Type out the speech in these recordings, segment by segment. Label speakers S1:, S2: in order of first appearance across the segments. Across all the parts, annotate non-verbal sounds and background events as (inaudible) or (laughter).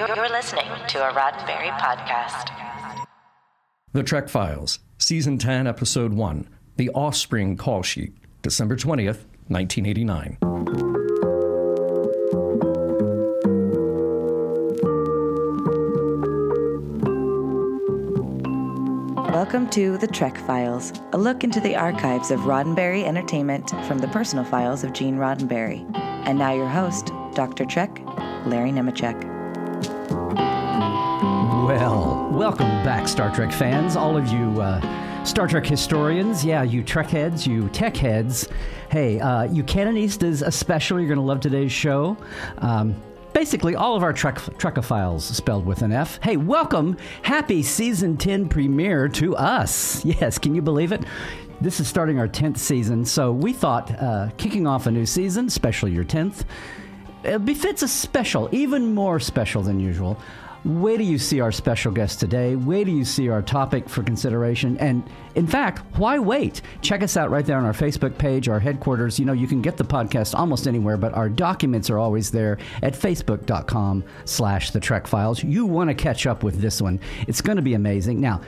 S1: You're listening to a Roddenberry podcast.
S2: The Trek Files, Season 10, Episode 1, The Offspring Call Sheet, December 20th, 1989.
S3: Welcome to The Trek Files, a look into the archives of Roddenberry Entertainment from the personal files of Gene Roddenberry. And now your host, Dr. Trek, Larry Nemecek.
S4: Well, welcome back, Star Trek fans. All of you uh, Star Trek historians, yeah, you Trek heads, you tech heads. Hey, uh, you Canonistas especially, you're going to love today's show. Um, basically, all of our Trek Trekophiles spelled with an F. Hey, welcome, happy season 10 premiere to us. Yes, can you believe it? This is starting our 10th season, so we thought uh, kicking off a new season, especially your 10th, it befits a special, even more special than usual. Where do you see our special guest today. Where do you see our topic for consideration. And in fact, why wait? Check us out right there on our Facebook page, our headquarters. You know, you can get the podcast almost anywhere, but our documents are always there at facebook.com slash the Trek Files. You want to catch up with this one. It's going to be amazing. Now,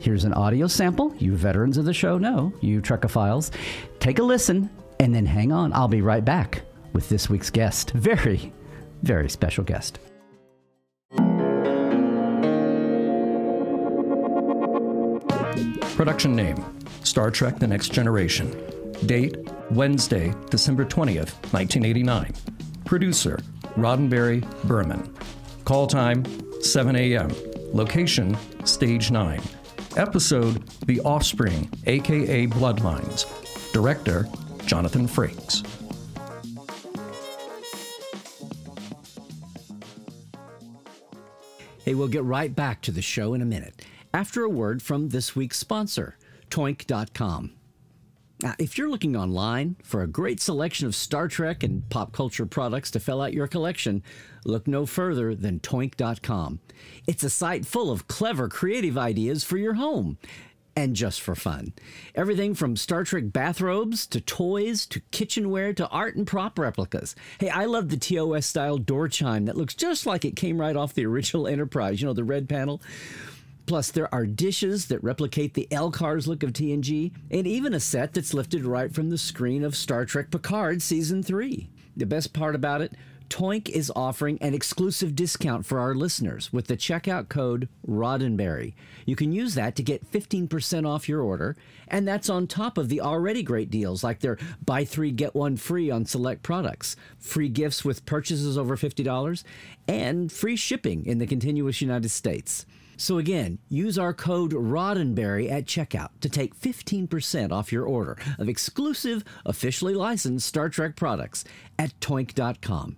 S4: here's an audio sample. You veterans of the show know, you Trekophiles. Take a listen and then hang on. I'll be right back with this week's guest. Very, very special guest.
S2: Production name Star Trek The Next Generation. Date Wednesday, December 20th, 1989. Producer Roddenberry Berman. Call time 7 a.m. Location Stage 9. Episode The Offspring, aka Bloodlines. Director Jonathan Frakes.
S4: Hey, we'll get right back to the show in a minute after a word from this week's sponsor, Toynk.com. Now, if you're looking online for a great selection of Star Trek and pop culture products to fill out your collection, look no further than Toynk.com. It's a site full of clever, creative ideas for your home and just for fun. Everything from Star Trek bathrobes to toys to kitchenware to art and prop replicas. Hey, I love the TOS style door chime that looks just like it came right off the original (laughs) Enterprise, you know, the red panel. Plus, there are dishes that replicate the LCARS look of TNG, and even a set that's lifted right from the screen of Star Trek Picard Season 3. The best part about it, Toynk is offering an exclusive discount for our listeners with the checkout code Roddenberry. You can use that to get 15% off your order, and that's on top of the already great deals like their buy three, get one free on select products, free gifts with purchases over $50, and free shipping in the continuous United States. So again, use our code Roddenberry at checkout to take 15% off your order of exclusive, officially licensed Star Trek products at toynk.com.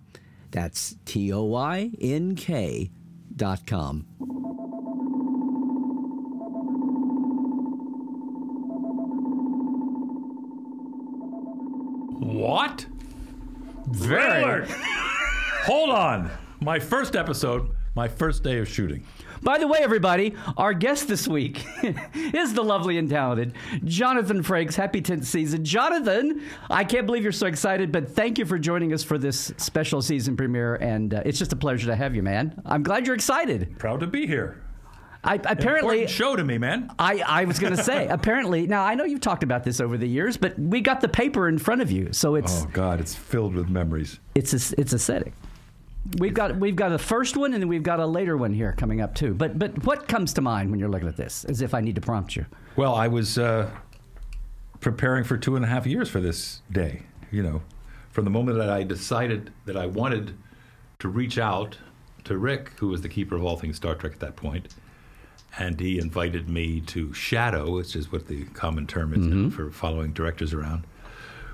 S4: That's T O Y N K dot com.
S5: What? Very. (laughs) Hold on. My first episode, my first day of shooting.
S4: By the way, everybody, our guest this week (laughs) is the lovely and talented Jonathan Frakes. Happy 10th season. Jonathan, I can't believe you're so excited, but thank you for joining us for this special season premiere. And uh, it's just a pleasure to have you, man. I'm glad you're excited.
S5: Proud to be here.
S4: I, apparently,
S5: show to me, man.
S4: I, I was going to say, (laughs) apparently, now I know you've talked about this over the years, but we got the paper in front of you, so it's
S5: Oh God, it's filled with memories.
S4: it's a, it's aesthetic. We've got we've got a first one and then we've got a later one here coming up too. But but what comes to mind when you're looking at this? As if I need to prompt you.
S5: Well, I was uh, preparing for two and a half years for this day. You know, from the moment that I decided that I wanted to reach out to Rick, who was the keeper of all things Star Trek at that point, and he invited me to shadow, which is what the common term is now for following directors around.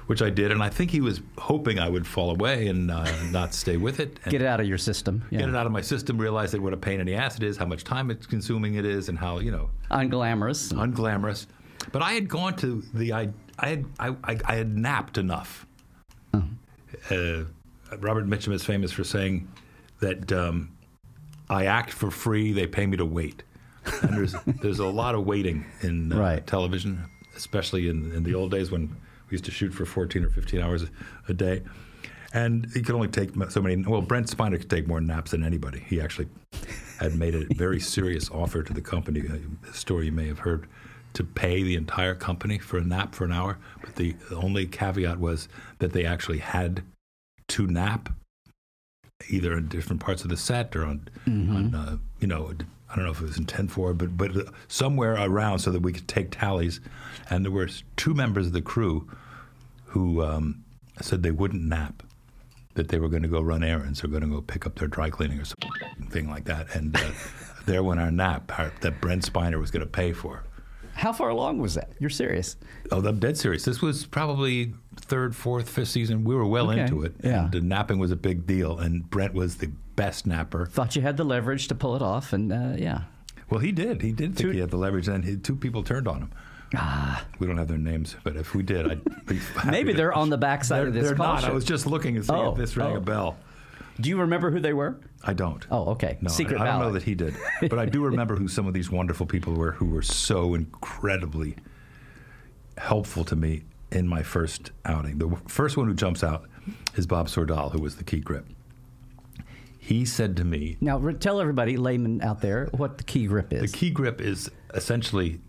S5: Which I did, and I think he was hoping I would fall away and uh, not stay with it. And
S4: Get it out of your system. Yeah.
S5: get it out of my system, realize that what a pain in the ass it is, how much time it's consuming it is, and how you know
S4: Unglamorous.
S5: unglamorous. But I had gone to the I I had I, I, I had napped enough. Uh, Robert Mitchum is famous for saying that um, I act for free; they pay me to wait. And there's (laughs) there's a lot of waiting in uh,
S4: Right.
S5: television, especially in, in the old days when used to shoot for 14 or 15 hours a, a day. And he could only take so many. Well, Brent Spiner could take more naps than anybody. He actually had made a very serious offer to the company, a story you may have heard, to pay the entire company for a nap for an hour. But the only caveat was that they actually had to nap, either in different parts of the set or on, on uh, you know, I don't know if it was in 10 4, but, but uh, somewhere around so that we could take tallies. And there were two members of the crew who um, said they wouldn't nap, that they were going to go run errands or going to go pick up their dry cleaning or something like that. And uh, (laughs) there went our nap our, that Brent Spiner was going to pay for.
S4: How far along was that? You're serious?
S5: Oh, I'm dead serious. This was probably third, fourth, fifth season. We were well
S4: Okay.
S5: into it.
S4: Yeah.
S5: And the napping was a big deal. And Brent was the best napper.
S4: Thought you had the leverage to pull it off, and uh, yeah.
S5: Well, he did. He did think
S4: Two-
S5: he had the leverage, and he, two people turned on him.
S4: Ah,
S5: We don't have their names, but if we did, I'd be (laughs)
S4: maybe they're on the backside
S5: They're,
S4: of this
S5: they're not. I was just looking and seeing
S4: Oh,
S5: if this rang
S4: oh.
S5: a bell.
S4: Do you remember who they were?
S5: I don't.
S4: Oh, okay.
S5: No,
S4: Secret
S5: I, I don't know that he did, but I do (laughs) remember who some of these wonderful people were who were so incredibly helpful to me in my first outing. The first one who jumps out is Bob Sordal, who was the key grip. He said to me,
S4: Now, tell everybody, layman out there, what the key grip is.
S5: The key grip is essentially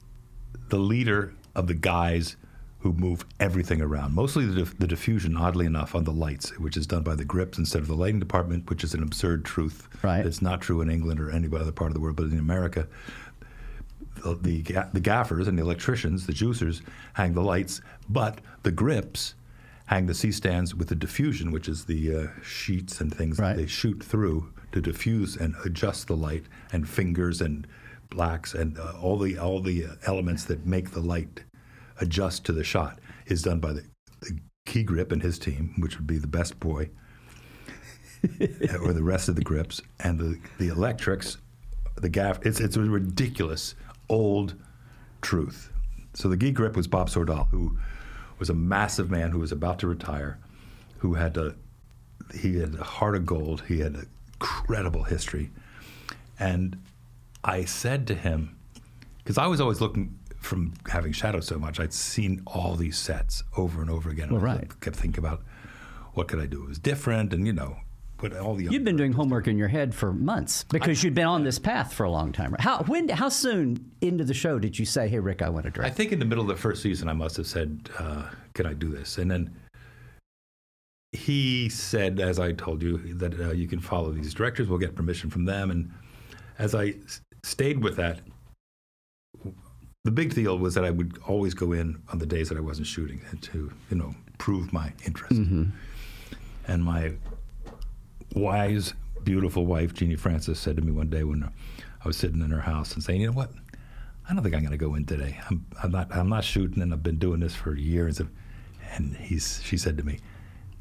S5: the leader of the guys who move everything around. Mostly the, the diffusion, oddly enough, on the lights, which is done by the grips instead of the lighting department, which is an absurd truth.
S4: Right.
S5: It's not true in England or any other part of the world, but in America, the, the, ga- the gaffers and the electricians, the juicers, hang the lights, but the grips hang the C stands with the diffusion, which is the uh, sheets and things
S4: Right.
S5: that they shoot through to diffuse and adjust the light, and fingers and blacks and uh, all the all the uh, elements that make the light adjust to the shot is done by the, the key grip and his team, which would be the best boy, or the rest of the grips, and the the electrics, the gaff. It's it's a ridiculous old truth. So the key grip was Bob Sordal, who was a massive man who was about to retire, who had a he had a heart of gold. He had an incredible history, and I said to him, because I was always looking from having shadowed so much, I'd seen all these sets over and over again.
S4: Well,
S5: and I
S4: right.
S5: kept thinking about what could I do? It was different, and you know, but all the
S4: You've been doing homework in your head for months because you'd been on this path for a long time. right? How when how soon into the show did you say, "Hey, Rick, I want to direct"?
S5: I think in the middle of the first season, I must have said, uh, "Can I do this?" And then he said, as I told you, that uh, you can follow these directors. We'll get permission from them. And as I stayed with that, the big deal was that I would always go in on the days that I wasn't shooting and to, you know, prove my interest. Mm-hmm. And my wise, beautiful wife, Genie Francis, said to me one day when I was sitting in her house and saying, "You know what? I don't think I'm going to go in today. I'm, I'm not. I'm not shooting, and I've been doing this for years." And he's. She said to me,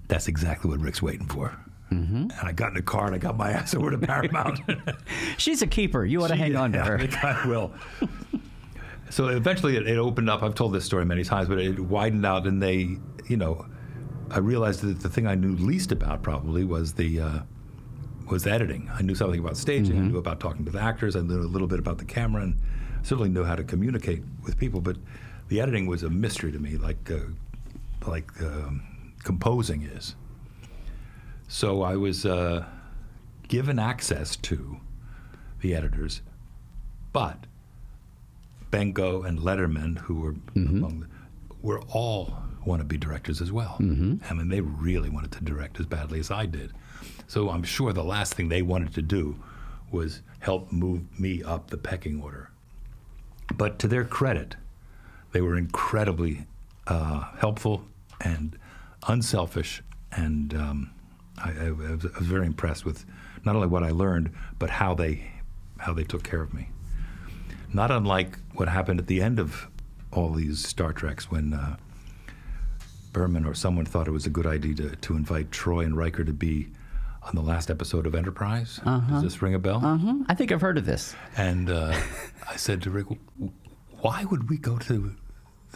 S5: "That's exactly what Rick's waiting for." Mm-hmm. And I got in the car and I got my (laughs) ass over to Paramount. (laughs)
S4: She's a keeper. You ought to hang on to
S5: Yeah, I
S4: her.
S5: think I will. (laughs) so eventually it, it opened up. I've told this story many times, but it widened out, and they, you know, I realized that the thing I knew least about probably was the uh, was editing. I knew something about staging. I knew about talking to the actors. I knew a little bit about the camera, and certainly knew how to communicate with people. But the editing was a mystery to me, like uh, like um, composing is. So I was uh, given access to the editors, but Benko and Lederman, who were among the, were all wannabe directors as well. I mean, they really wanted to direct as badly as I did. So I'm sure the last thing they wanted to do was help move me up the pecking order. But to their credit, they were incredibly uh, helpful and unselfish, and um, I, I, was, I was very impressed with not only what I learned, but how they how they took care of me. Not unlike what happened at the end of all these Star Treks when uh, Berman or someone thought it was a good idea to, to invite Troy and Riker to be on the last episode of Enterprise. Does this ring a bell?
S4: hmm I think I've heard of this.
S5: And uh, (laughs) I said to Rick, why would we go to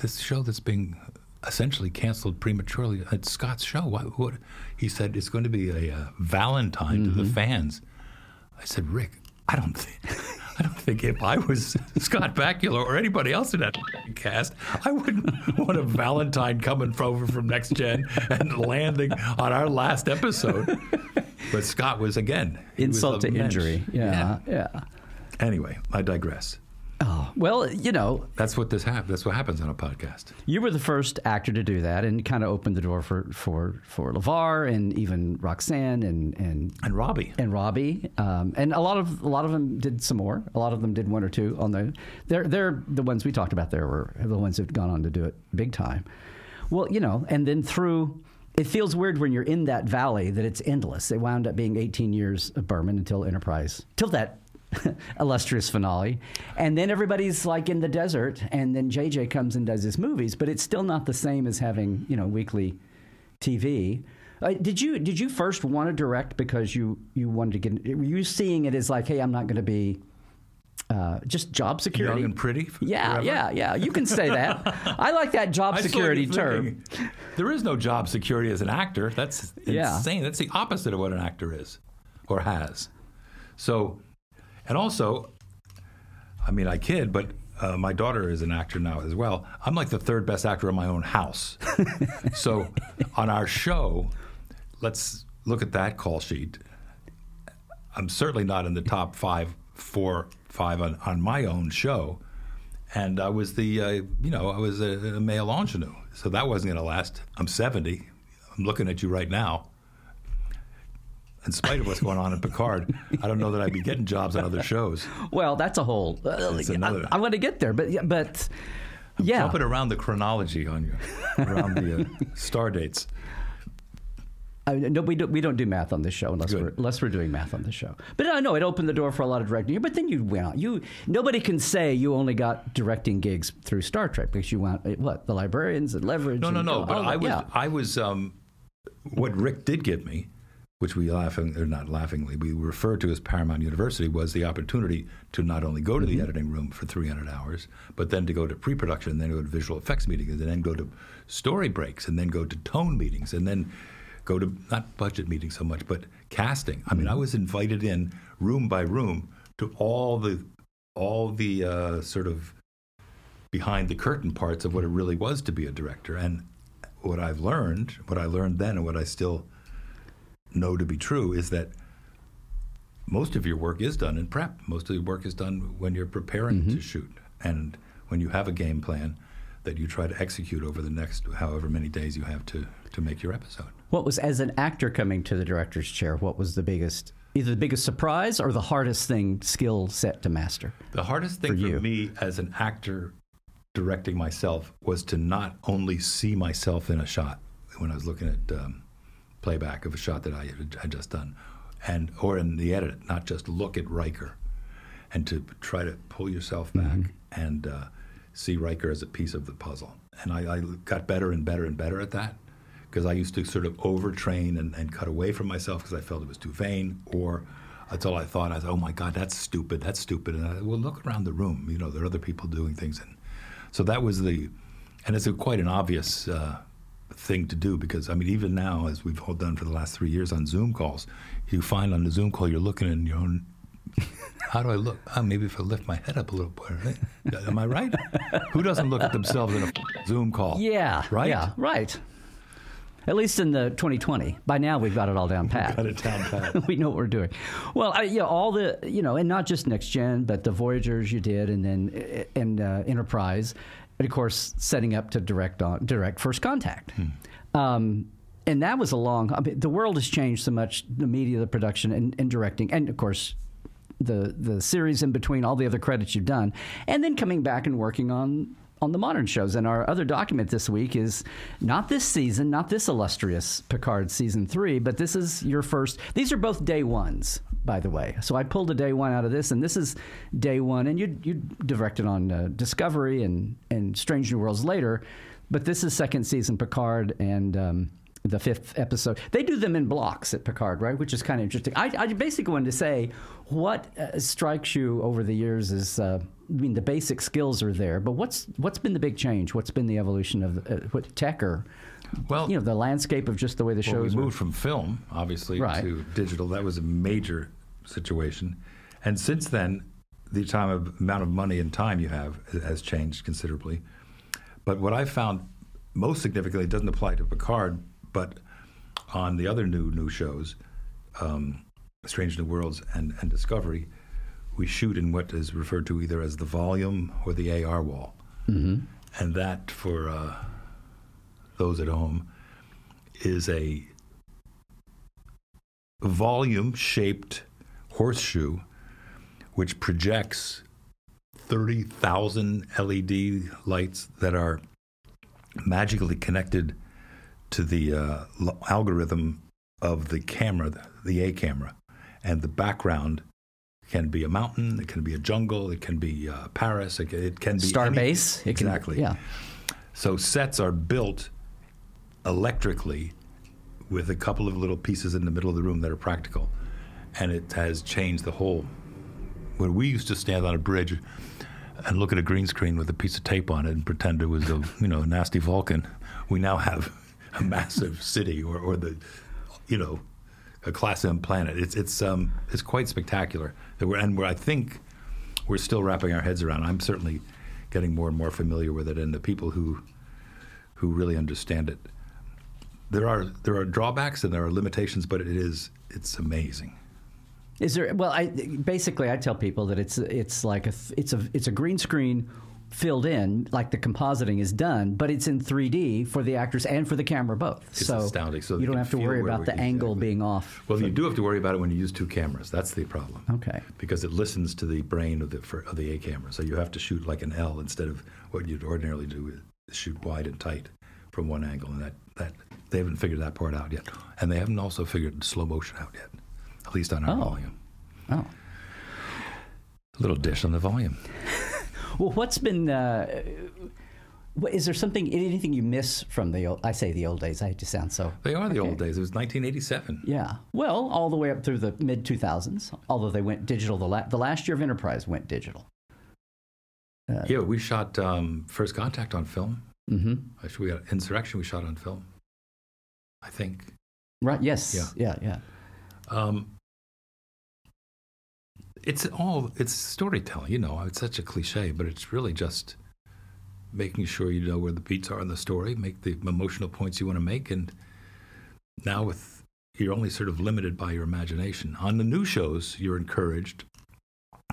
S5: this show that's being essentially canceled prematurely? It's Scott's show. Why, what? He said, it's going to be a uh, Valentine to the fans. I said, Rick, I don't think. (laughs) I don't think if I was Scott Bakula or anybody else in that cast, I wouldn't want a Valentine coming over from Next Gen and landing on our last episode. But Scott was again he was
S4: Insult to
S5: immense.
S4: injury. Yeah, yeah.
S5: Anyway, I digress.
S4: Well, you know,
S5: That's what this hap- That's what happens on a podcast.
S4: you were the first actor to do that, and kind of opened the door for for for LeVar and even Roxann and and
S5: And Robbie.
S4: and Robbie, um, and a lot of a lot of them did some more. A lot of them did one or two on the. They're they're the ones we talked about. There were the ones that have gone on to do it big time. Well, you know, and then through. It feels weird when you're in that valley that it's endless. They wound up being 18 years of Berman until Enterprise, till that (laughs) illustrious finale, and then everybody's like in the desert, and then JJ comes and does his movies, but it's still not the same as having you know weekly TV. Uh, did you did you first want to direct because you you wanted to get were you seeing it as like hey I'm not going to be uh, just job security
S5: Young and pretty.
S4: yeah
S5: forever?
S4: yeah yeah you can say that (laughs) I like that job security term
S5: thinking, There is no job security as an actor. That's
S4: Yeah.
S5: insane. That's the opposite of what an actor is or has. So, and also, I mean, I kid, but uh, my daughter is an actor now as well. I'm like the third best actor in my own house. (laughs) so, on our show, let's look at that call sheet. I'm certainly not in the top five, four, five on, on my own show. And I was the, uh, you know, I was a, a male ingenue. So that wasn't going to last. I'm 70. I'm looking at you right now. In spite of what's going on in Picard, I don't know that I'd be getting jobs on other shows.
S4: well that's a whole uh,
S5: That's
S4: I,
S5: another-
S4: I'm going to get there but yeah, but yeah
S5: Jumping around the chronology on you, around the uh, star dates.
S4: I, no, we don't. We don't do math on this show unless
S5: Good.
S4: we're unless we're doing math on this show. But I know it opened the door for a lot of directing. But then you went out. You nobody can say you only got directing gigs through Star Trek because you went what the librarians and leverage.
S5: No, no,
S4: and
S5: no.
S4: all
S5: But. I was,
S4: yeah.
S5: I was, um, what Rick did give me, which we laughing, or not laughingly, we refer to as Paramount University, was the opportunity to not only go to
S4: Mm-hmm.
S5: the editing room for 300 hours, but then to go to pre-production, and then go to visual effects meetings, and then go to story breaks, and then go to tone meetings, and then go to not budget meetings so much, but casting. I mean,
S4: Mm-hmm.
S5: I was invited in room by room to all the all the uh, sort of behind the curtain parts of what it really was to be a director. And what I've learned, what I learned then, and what I still know to be true, is that most of your work is done in prep. Most of your work is done when you're preparing to shoot, and when you have a game plan that you try to execute over the next however many days you have to to make your episode.
S4: What was as an actor coming to the director's chair? What was the biggest, either the biggest surprise or the hardest thing skill set to master?
S5: The hardest thing
S4: For
S5: for, me as an actor directing myself was to not only see myself in a shot when I was looking at um, playback of a shot that I had just done, and or in the edit, not just look at Riker, and to try to pull yourself back
S4: Mm-hmm.
S5: and uh, see Riker as a piece of the puzzle. And I, I got better and better and better at that because I used to sort of overtrain and, and cut away from myself because I felt it was too vain or that's all I thought. I thought, oh my God, that's stupid. That's stupid. And I, well, look around the room. You know, there are other people doing things. And so that was the, and it's a, quite an obvious uh, thing to do because, I mean, even now, as we've all done for the last three years on Zoom calls, you find on the Zoom call, you're looking in your own (laughs) how do I look? Oh, maybe if I lift my head up a little bit. Right? Am I right? Who doesn't look at themselves in a (laughs) Zoom call?
S4: Yeah,
S5: Right?
S4: Yeah, right. At least in the 2020. By now, we've got it all down pat. (laughs)
S5: Got it down pat.
S4: we know what we're doing. Well, I, yeah, all the you know, and not just next gen, but the Voyagers you did, and then and uh, Enterprise, and of course setting up to direct on direct First Contact. Um, and that was a long. I mean, the world has changed so much. The media, the production, and, and directing, and of course. The, the series in between all the other credits you've done, and then coming back and working on on the modern shows. And our other document this week is not this season, not this illustrious Picard season three, but this is your first. These are both day ones, by the way. So I pulled a day one out of this, and this is day one. And you you directed on uh, Discovery and and Strange New Worlds later, but this is second season Picard and. Um, the fifth episode. They do them in blocks at Picard, right? Which is kind of interesting. I, I basically wanted to say what uh, strikes you over the years is, uh, I mean, the basic skills are there, but what's what's been the big change? What's been the evolution of uh, what tech or
S5: Well,
S4: you know the landscape of just the way the
S5: well, we
S4: shows are?
S5: moved from film, obviously,
S4: Right.
S5: to digital. That was a major situation. And since then, the time of amount of money and time you have has changed considerably. But what I found most significantly it doesn't apply to Picard, but on the other new new shows, um, Strange New Worlds and, and Discovery, we shoot in what is referred to either as the volume or the AR wall, mm-hmm. and that for uh, those at home is a volume shaped horseshoe which projects 30,000 LED lights that are magically connected to the uh, algorithm of the camera, the A camera. And the background can be a mountain, it can be a jungle, it can be uh, Paris, it, it, can be
S4: Starbase.
S5: Exactly.
S4: Can, yeah.
S5: So sets are built electrically with a couple of little pieces in the middle of the room that are practical. And it has changed the whole. When we used to stand on a bridge and look at a green screen with a piece of tape on it and pretend it was a (laughs) you know a nasty Vulcan, we now have (laughs) a massive city or, or the you know a class M planet. It's it's um it's quite spectacular. And where I think we're still wrapping our heads around. I'm certainly getting more and more familiar with it, and the people who who really understand it. There are there are drawbacks and there are limitations, but it is it's amazing.
S4: Is there? Well, I basically I tell people that it's it's like a it's a it's a green screen filled in, like the compositing is done, but it's in 3D for the actors and for the camera both.
S5: It's
S4: so
S5: astounding. So
S4: you don't have to worry about the angle exactly. being off.
S5: Well, you do have to worry about it when you use two cameras. That's the problem.
S4: Okay.
S5: Because it listens to the brain of the for, of the A camera, so you have to shoot like an L instead of what you'd ordinarily do is shoot wide and tight from one angle, and that that they haven't figured that part out yet, and they haven't also figured slow motion out yet, at least on our
S4: oh.
S5: volume.
S4: Oh.
S5: A Little dish on the volume. (laughs)
S4: well, what's been? Uh, is there something, anything you miss from the old? I say the old days. I just sound so.
S5: They are the okay. old days. It was 1987.
S4: Yeah. Well, all the way up through the mid 2000s. Although they went digital, the, la- the last year of Enterprise went digital.
S5: Uh, yeah, we shot um, First Contact on film.
S4: Mm-hmm.
S5: Actually, we got Insurrection. We shot on film. I think.
S4: Right. Yes.
S5: Yeah.
S4: Yeah.
S5: Yeah. Um, it's all it's storytelling. You know, it's such a cliche, but it's really just making sure you know where the beats are in the story, make the emotional points you want to make, and now with you're only sort of limited by your imagination. On the new shows, you're encouraged.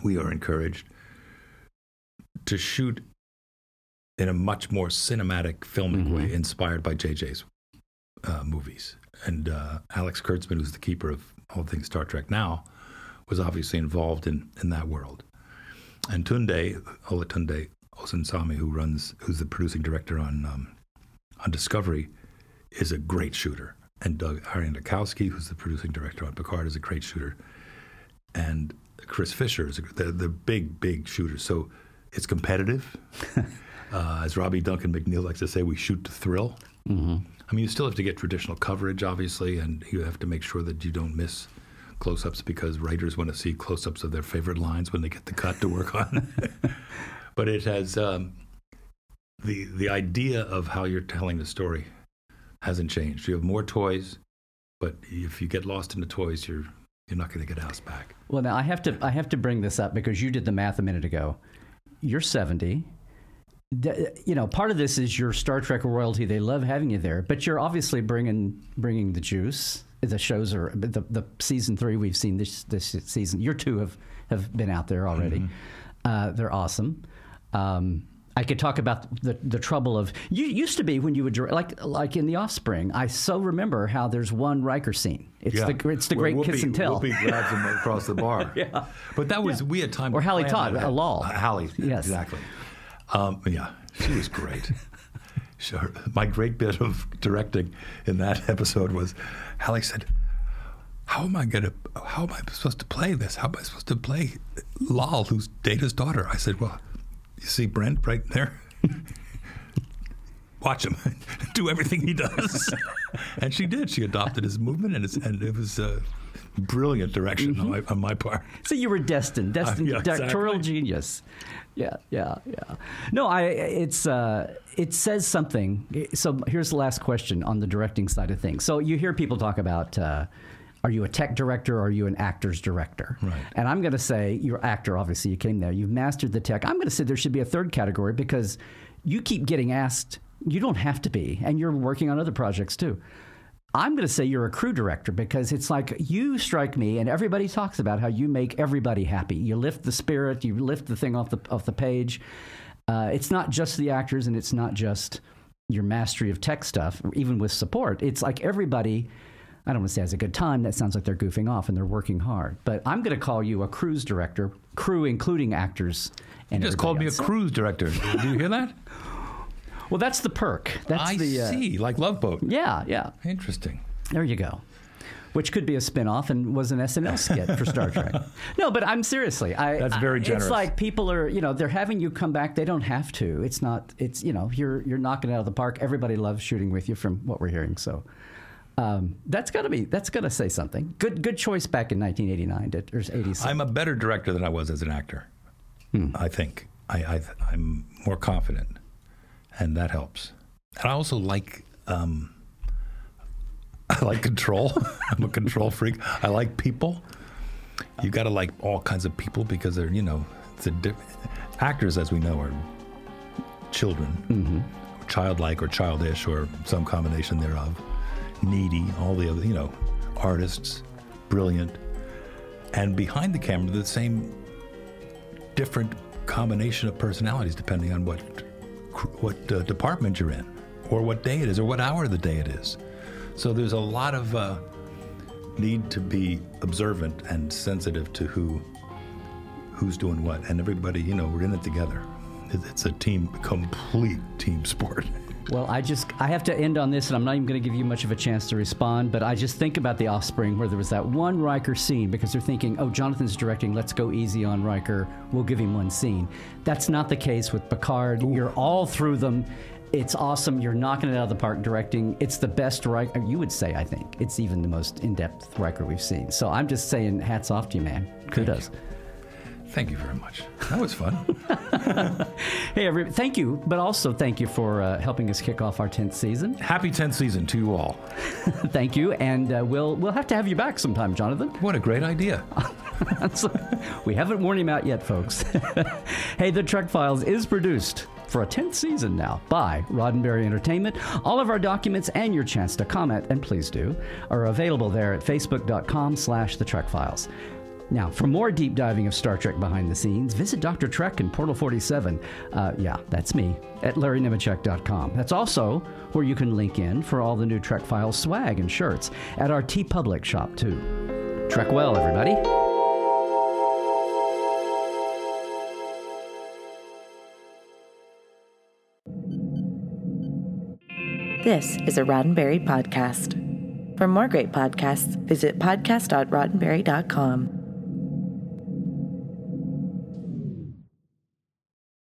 S5: We are encouraged to shoot in a much more cinematic filming mm-hmm. way, inspired by JJ's uh, movies. And uh, Alex Kurtzman, who's the keeper of all things Star Trek now, was obviously involved in, in that world. And Tunde, Olatunde Osunsami, who runs, who's the producing director on um, on Discovery, is a great shooter. And Doug Aarniokoski, who's the producing director on Picard, is a great shooter. And Chris Fisher is a, the, the big, big shooter. So it's competitive. (laughs) uh, as Robbie Duncan McNeill likes to say, we shoot to thrill.
S4: Mm-hmm.
S5: I mean, you still have to get traditional coverage, obviously, and you have to make sure that you don't miss close-ups because writers want to see close-ups of their favorite lines when they get the cut to work on. (laughs) but it has um, the the idea of how you're telling the story hasn't changed. You have more toys, but if you get lost in the toys, you're you're not going to get asked back.
S4: Well, now I have to I have to bring this up because you did the math a minute ago. You're 70. You know, part of this is your Star Trek royalty. They love having you there, but you're obviously bringing bringing the juice the shows are the, the season three we've seen this this season. Your two have have been out there already. Mm-hmm. Uh, they're awesome. Um, I could talk about the the trouble of you used to be when you would like like in the Offspring. I so remember how there's one Riker scene. It's
S5: yeah.
S4: the it's the great Whoopi, kiss and tell.
S5: Whoopi grabs him across the bar.
S4: yeah,
S5: but that was
S4: yeah.
S5: we had time.
S4: Or Hallie Todd,
S5: a
S4: Lal.
S5: Uh, Hallie,
S4: yes,
S5: exactly. Um, yeah, she was great. (laughs) sure. My great bit of directing in that (laughs) episode was Hallie said, how am I gonna how am I supposed to play this? How am I supposed to play Lal, who's Data's daughter? I said, Well, you see Brent right there? (laughs) Watch him (laughs) do everything he does. and she did. She adopted his movement, and, and it was a brilliant direction mm-hmm. on, my, on, my, part.
S4: So you were destined, (laughs) destined, uh, yeah, directorial exactly. genius. Yeah, yeah, yeah. No, I. It's uh, it says something. So here's the last question on the directing side of things. So you hear people talk about. Uh, Are you a tech director or are you an actor's director?
S5: Right.
S4: And I'm going to say you're actor. Obviously, you came there. You've mastered the tech. I'm going to say there should be a third category because you keep getting asked. You don't have to be, and you're working on other projects too. I'm going to say you're a crew director because it's like you strike me, and everybody talks about how you make everybody happy. You lift the spirit, you lift the thing off the off the page. Uh, it's not just the actors, and it's not just your mastery of tech stuff, even with support. It's like everybody. I don't want to say has a good time. That sounds like they're goofing off and they're working hard. But I'm going to call you a cruise director, crew including actors. And
S5: You just called me a
S4: else.
S5: cruise director. Do you hear that? (laughs)
S4: Well, that's the perk. That's
S5: I
S4: the uh,
S5: see, like Love Boat.
S4: yeah, yeah.
S5: Interesting.
S4: There you go. Which could be a spin-off and was an SNL skit for Star Trek. (laughs) No, but I'm seriously. I,
S5: That's very
S4: I-
S5: generous.
S4: It's like people are, you know, they're having you come back. They don't have to. It's not. It's you know, you're you're knocking it out of the park. Everybody loves shooting with you, from what we're hearing. So. Um, that's gotta be. That's gotta say something. Good, good choice back in 1989 to, or 87.
S5: I'm a better director than I was as an actor. I think I, I I'm more confident, and that helps. And I also like um, (laughs) I like control. (laughs) I'm a control freak. I like people. You got to like all kinds of people because they're you know it's a di- actors as we know are children, childlike or childish or some combination thereof, needy. All the other you know artists, brilliant, and behind the camera the same different combination of personalities depending on what what uh, department you're in or what day it is or what hour of the day it is. So there's a lot of uh, need to be observant and sensitive to who who's doing what. And everybody you know we're in it together. It's a team complete team sport (laughs)
S4: Well, I just I have to end on this, and I'm not even going to give you much of a chance to respond. But I just think about the Offspring, where there was that one Riker scene because they're thinking, "Oh, Jonathan's directing. Let's go easy on Riker. We'll give him one scene." That's not the case with Picard. You're all through them. It's awesome. You're knocking it out of the park directing. It's the best Riker. You would say, I think it's even the most in-depth Riker we've seen. So I'm just saying, hats off to you, man. Kudos.
S5: Thank you very much that was fun (laughs)
S4: Hey, every, thank you, but also thank you for uh, helping us kick off our 10th season.
S5: happy 10th season to you all (laughs)
S4: Thank you, and uh, we'll we'll have to have you back sometime, Jonathan.
S5: what a great idea (laughs)
S4: we haven't worn him out yet, folks. hey, the Trek Files is produced for a 10th season now by Roddenberry Entertainment. All of our documents and your chance to comment, and please do, are available there at facebook.com slash the Trek Files. Now, for more deep diving of Star Trek behind the scenes, visit Dr. Trek and Portal 47. Uh, yeah, that's me, at larrynemecek.com. That's also where you can link in for all the new Trek Files swag and shirts at our TeePublic shop, too. Trek well, everybody.
S3: This is a Roddenberry podcast. For more great podcasts, visit podcast.roddenberry.com.